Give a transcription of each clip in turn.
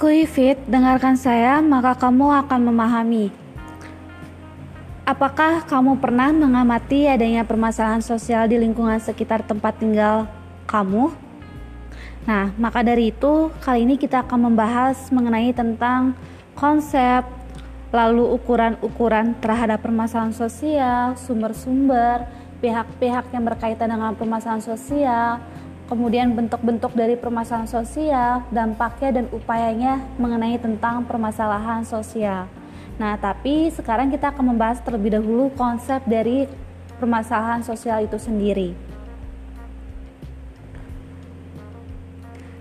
Kuy Fit, dengarkan saya, maka kamu akan memahami. Apakah kamu pernah mengamati adanya permasalahan sosial di lingkungan sekitar tempat tinggal kamu? Nah, maka dari itu, kali ini kita akan membahas mengenai tentang konsep, lalu ukuran-ukuran terhadap permasalahan sosial, sumber-sumber, pihak-pihak yang berkaitan dengan permasalahan sosial, kemudian bentuk-bentuk dari permasalahan sosial, dampaknya dan upayanya mengenai tentang permasalahan sosial. Nah, tapi sekarang kita akan membahas terlebih dahulu konsep dari permasalahan sosial itu sendiri.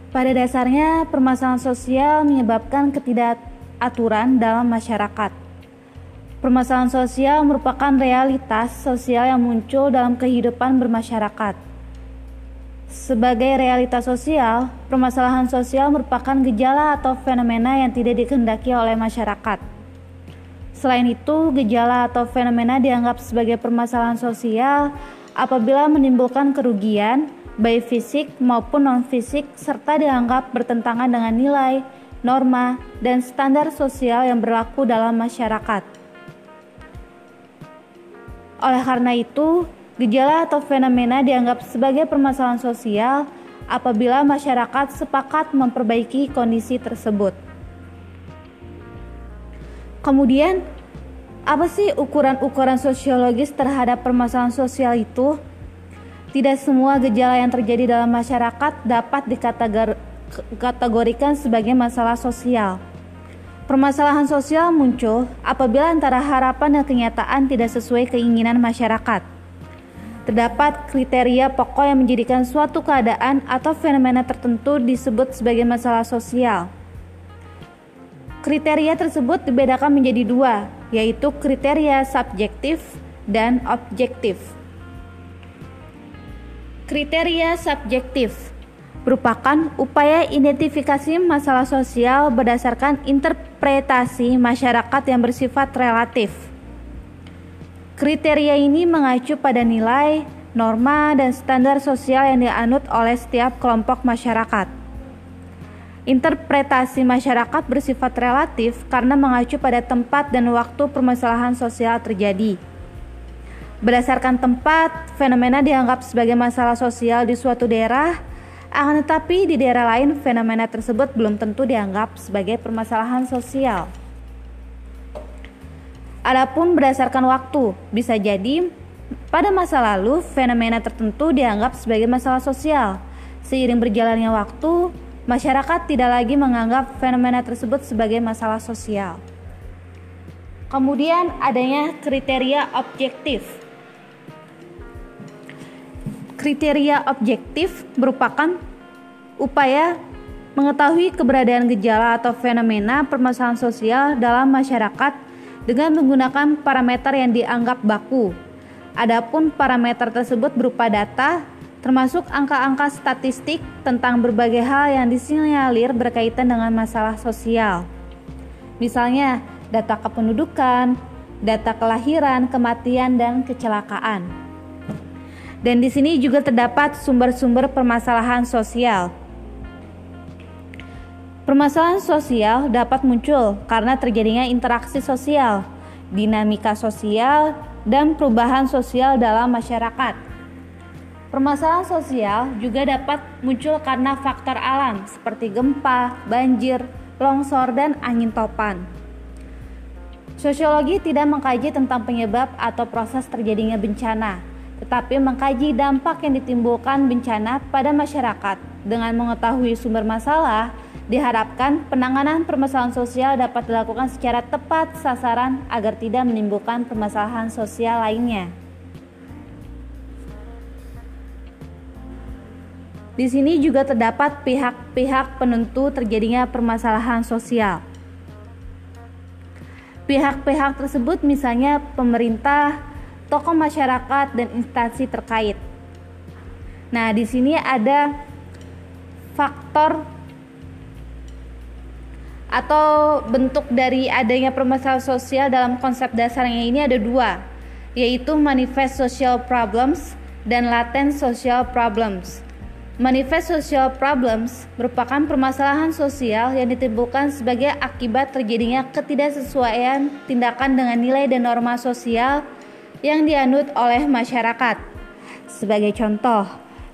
Pada dasarnya, permasalahan sosial menyebabkan ketidakaturan dalam masyarakat. Permasalahan sosial merupakan realitas sosial yang muncul dalam kehidupan bermasyarakat sebagai realitas sosial, permasalahan sosial merupakan gejala atau fenomena yang tidak dikehendaki oleh masyarakat. Selain itu, gejala atau fenomena dianggap sebagai permasalahan sosial apabila menimbulkan kerugian, baik fisik maupun non-fisik, serta dianggap bertentangan dengan nilai, norma, dan standar sosial yang berlaku dalam masyarakat. Oleh karena itu, Gejala atau fenomena dianggap sebagai permasalahan sosial apabila masyarakat sepakat memperbaiki kondisi tersebut. Kemudian, apa sih ukuran-ukuran sosiologis terhadap permasalahan sosial itu? Tidak semua gejala yang terjadi dalam masyarakat dapat dikategorikan sebagai masalah sosial. Permasalahan sosial muncul apabila antara harapan dan kenyataan tidak sesuai keinginan masyarakat. Terdapat kriteria pokok yang menjadikan suatu keadaan atau fenomena tertentu disebut sebagai masalah sosial. Kriteria tersebut dibedakan menjadi dua, yaitu kriteria subjektif dan objektif. Kriteria subjektif merupakan upaya identifikasi masalah sosial berdasarkan interpretasi masyarakat yang bersifat relatif Kriteria ini mengacu pada nilai, norma, dan standar sosial yang dianut oleh setiap kelompok masyarakat. Interpretasi masyarakat bersifat relatif karena mengacu pada tempat dan waktu permasalahan sosial terjadi. Berdasarkan tempat, fenomena dianggap sebagai masalah sosial di suatu daerah, akan tetapi di daerah lain fenomena tersebut belum tentu dianggap sebagai permasalahan sosial. Adapun berdasarkan waktu, bisa jadi pada masa lalu fenomena tertentu dianggap sebagai masalah sosial. Seiring berjalannya waktu, masyarakat tidak lagi menganggap fenomena tersebut sebagai masalah sosial. Kemudian adanya kriteria objektif. Kriteria objektif merupakan upaya mengetahui keberadaan gejala atau fenomena permasalahan sosial dalam masyarakat dengan menggunakan parameter yang dianggap baku. Adapun parameter tersebut berupa data, termasuk angka-angka statistik tentang berbagai hal yang disinyalir berkaitan dengan masalah sosial. Misalnya, data kependudukan, data kelahiran, kematian, dan kecelakaan. Dan di sini juga terdapat sumber-sumber permasalahan sosial. Permasalahan sosial dapat muncul karena terjadinya interaksi sosial, dinamika sosial, dan perubahan sosial dalam masyarakat. Permasalahan sosial juga dapat muncul karena faktor alam seperti gempa, banjir, longsor, dan angin topan. Sosiologi tidak mengkaji tentang penyebab atau proses terjadinya bencana, tetapi mengkaji dampak yang ditimbulkan bencana pada masyarakat. Dengan mengetahui sumber masalah, Diharapkan penanganan permasalahan sosial dapat dilakukan secara tepat sasaran agar tidak menimbulkan permasalahan sosial lainnya. Di sini juga terdapat pihak-pihak penentu terjadinya permasalahan sosial. Pihak-pihak tersebut misalnya pemerintah, tokoh masyarakat, dan instansi terkait. Nah, di sini ada faktor atau bentuk dari adanya permasalahan sosial dalam konsep dasarnya ini ada dua, yaitu manifest social problems dan latent social problems. Manifest social problems merupakan permasalahan sosial yang ditimbulkan sebagai akibat terjadinya ketidaksesuaian tindakan dengan nilai dan norma sosial yang dianut oleh masyarakat. Sebagai contoh,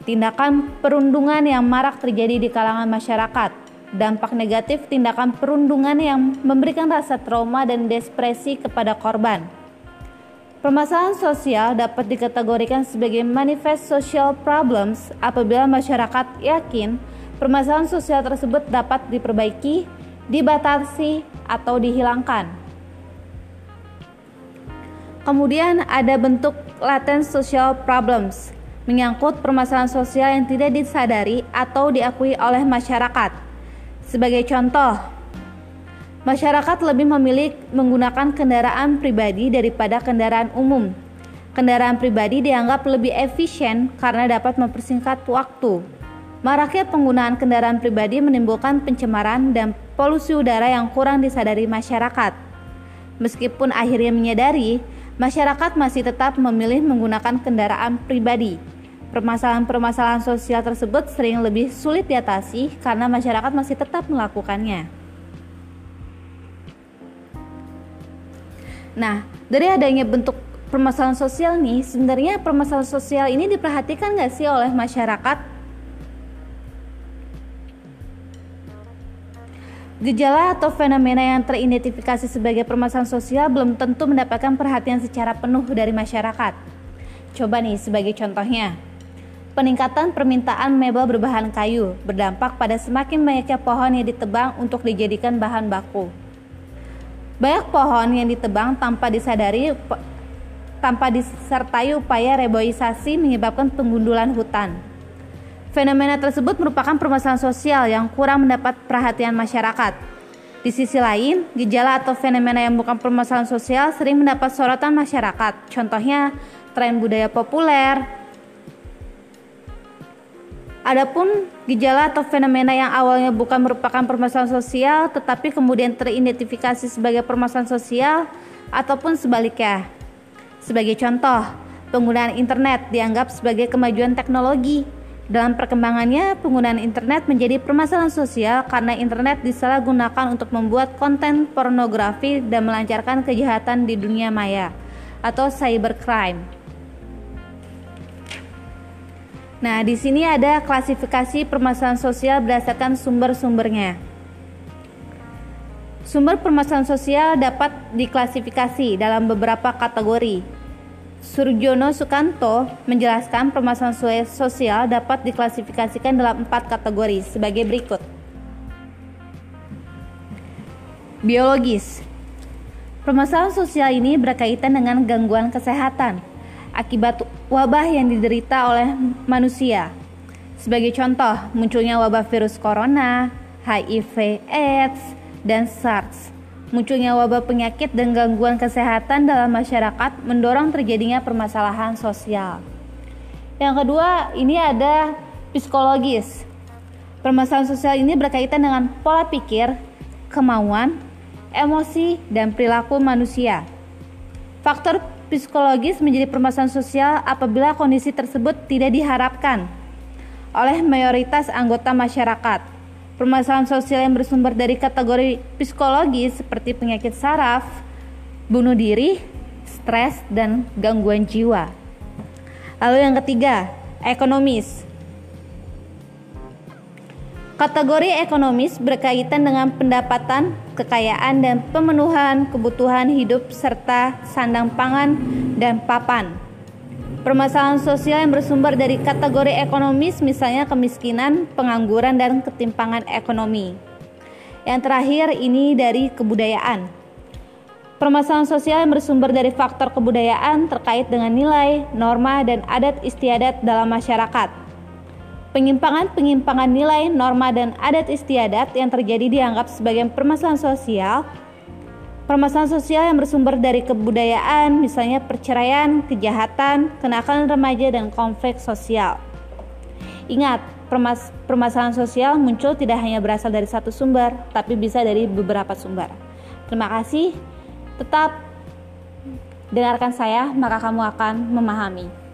tindakan perundungan yang marak terjadi di kalangan masyarakat, dampak negatif tindakan perundungan yang memberikan rasa trauma dan depresi kepada korban Permasalahan sosial dapat dikategorikan sebagai manifest social problems apabila masyarakat yakin permasalahan sosial tersebut dapat diperbaiki, dibatasi, atau dihilangkan. Kemudian ada bentuk latent social problems, menyangkut permasalahan sosial yang tidak disadari atau diakui oleh masyarakat. Sebagai contoh, Masyarakat lebih memilih menggunakan kendaraan pribadi daripada kendaraan umum. Kendaraan pribadi dianggap lebih efisien karena dapat mempersingkat waktu. Maraknya penggunaan kendaraan pribadi menimbulkan pencemaran dan polusi udara yang kurang disadari masyarakat. Meskipun akhirnya menyadari, masyarakat masih tetap memilih menggunakan kendaraan pribadi. Permasalahan-permasalahan sosial tersebut sering lebih sulit diatasi karena masyarakat masih tetap melakukannya. Nah, dari adanya bentuk permasalahan sosial nih, sebenarnya permasalahan sosial ini diperhatikan nggak sih oleh masyarakat? Gejala atau fenomena yang teridentifikasi sebagai permasalahan sosial belum tentu mendapatkan perhatian secara penuh dari masyarakat. Coba nih sebagai contohnya. Peningkatan permintaan mebel berbahan kayu berdampak pada semakin banyaknya pohon yang ditebang untuk dijadikan bahan baku. Banyak pohon yang ditebang tanpa disadari tanpa disertai upaya reboisasi menyebabkan penggundulan hutan. Fenomena tersebut merupakan permasalahan sosial yang kurang mendapat perhatian masyarakat. Di sisi lain, gejala atau fenomena yang bukan permasalahan sosial sering mendapat sorotan masyarakat. Contohnya, tren budaya populer, Adapun gejala atau fenomena yang awalnya bukan merupakan permasalahan sosial tetapi kemudian teridentifikasi sebagai permasalahan sosial ataupun sebaliknya. Sebagai contoh, penggunaan internet dianggap sebagai kemajuan teknologi. Dalam perkembangannya, penggunaan internet menjadi permasalahan sosial karena internet disalahgunakan untuk membuat konten pornografi dan melancarkan kejahatan di dunia maya atau cybercrime. Nah, di sini ada klasifikasi permasalahan sosial berdasarkan sumber-sumbernya. Sumber permasalahan sosial dapat diklasifikasi dalam beberapa kategori. Surjono Sukanto menjelaskan permasalahan sosial dapat diklasifikasikan dalam empat kategori sebagai berikut. Biologis Permasalahan sosial ini berkaitan dengan gangguan kesehatan, akibat wabah yang diderita oleh manusia. Sebagai contoh, munculnya wabah virus corona, HIV, AIDS, dan SARS. Munculnya wabah penyakit dan gangguan kesehatan dalam masyarakat mendorong terjadinya permasalahan sosial. Yang kedua, ini ada psikologis. Permasalahan sosial ini berkaitan dengan pola pikir, kemauan, emosi, dan perilaku manusia. Faktor psikologis menjadi permasalahan sosial apabila kondisi tersebut tidak diharapkan oleh mayoritas anggota masyarakat. Permasalahan sosial yang bersumber dari kategori psikologis seperti penyakit saraf, bunuh diri, stres, dan gangguan jiwa. Lalu yang ketiga, ekonomis. Kategori ekonomis berkaitan dengan pendapatan, kekayaan, dan pemenuhan kebutuhan hidup serta sandang pangan dan papan. Permasalahan sosial yang bersumber dari kategori ekonomis misalnya kemiskinan, pengangguran, dan ketimpangan ekonomi. Yang terakhir ini dari kebudayaan. Permasalahan sosial yang bersumber dari faktor kebudayaan terkait dengan nilai, norma, dan adat istiadat dalam masyarakat Penyimpangan-penyimpangan nilai, norma, dan adat istiadat yang terjadi dianggap sebagai permasalahan sosial. Permasalahan sosial yang bersumber dari kebudayaan, misalnya perceraian, kejahatan, kenakalan remaja, dan konflik sosial. Ingat, permas permasalahan sosial muncul tidak hanya berasal dari satu sumber, tapi bisa dari beberapa sumber. Terima kasih. Tetap dengarkan saya, maka kamu akan memahami.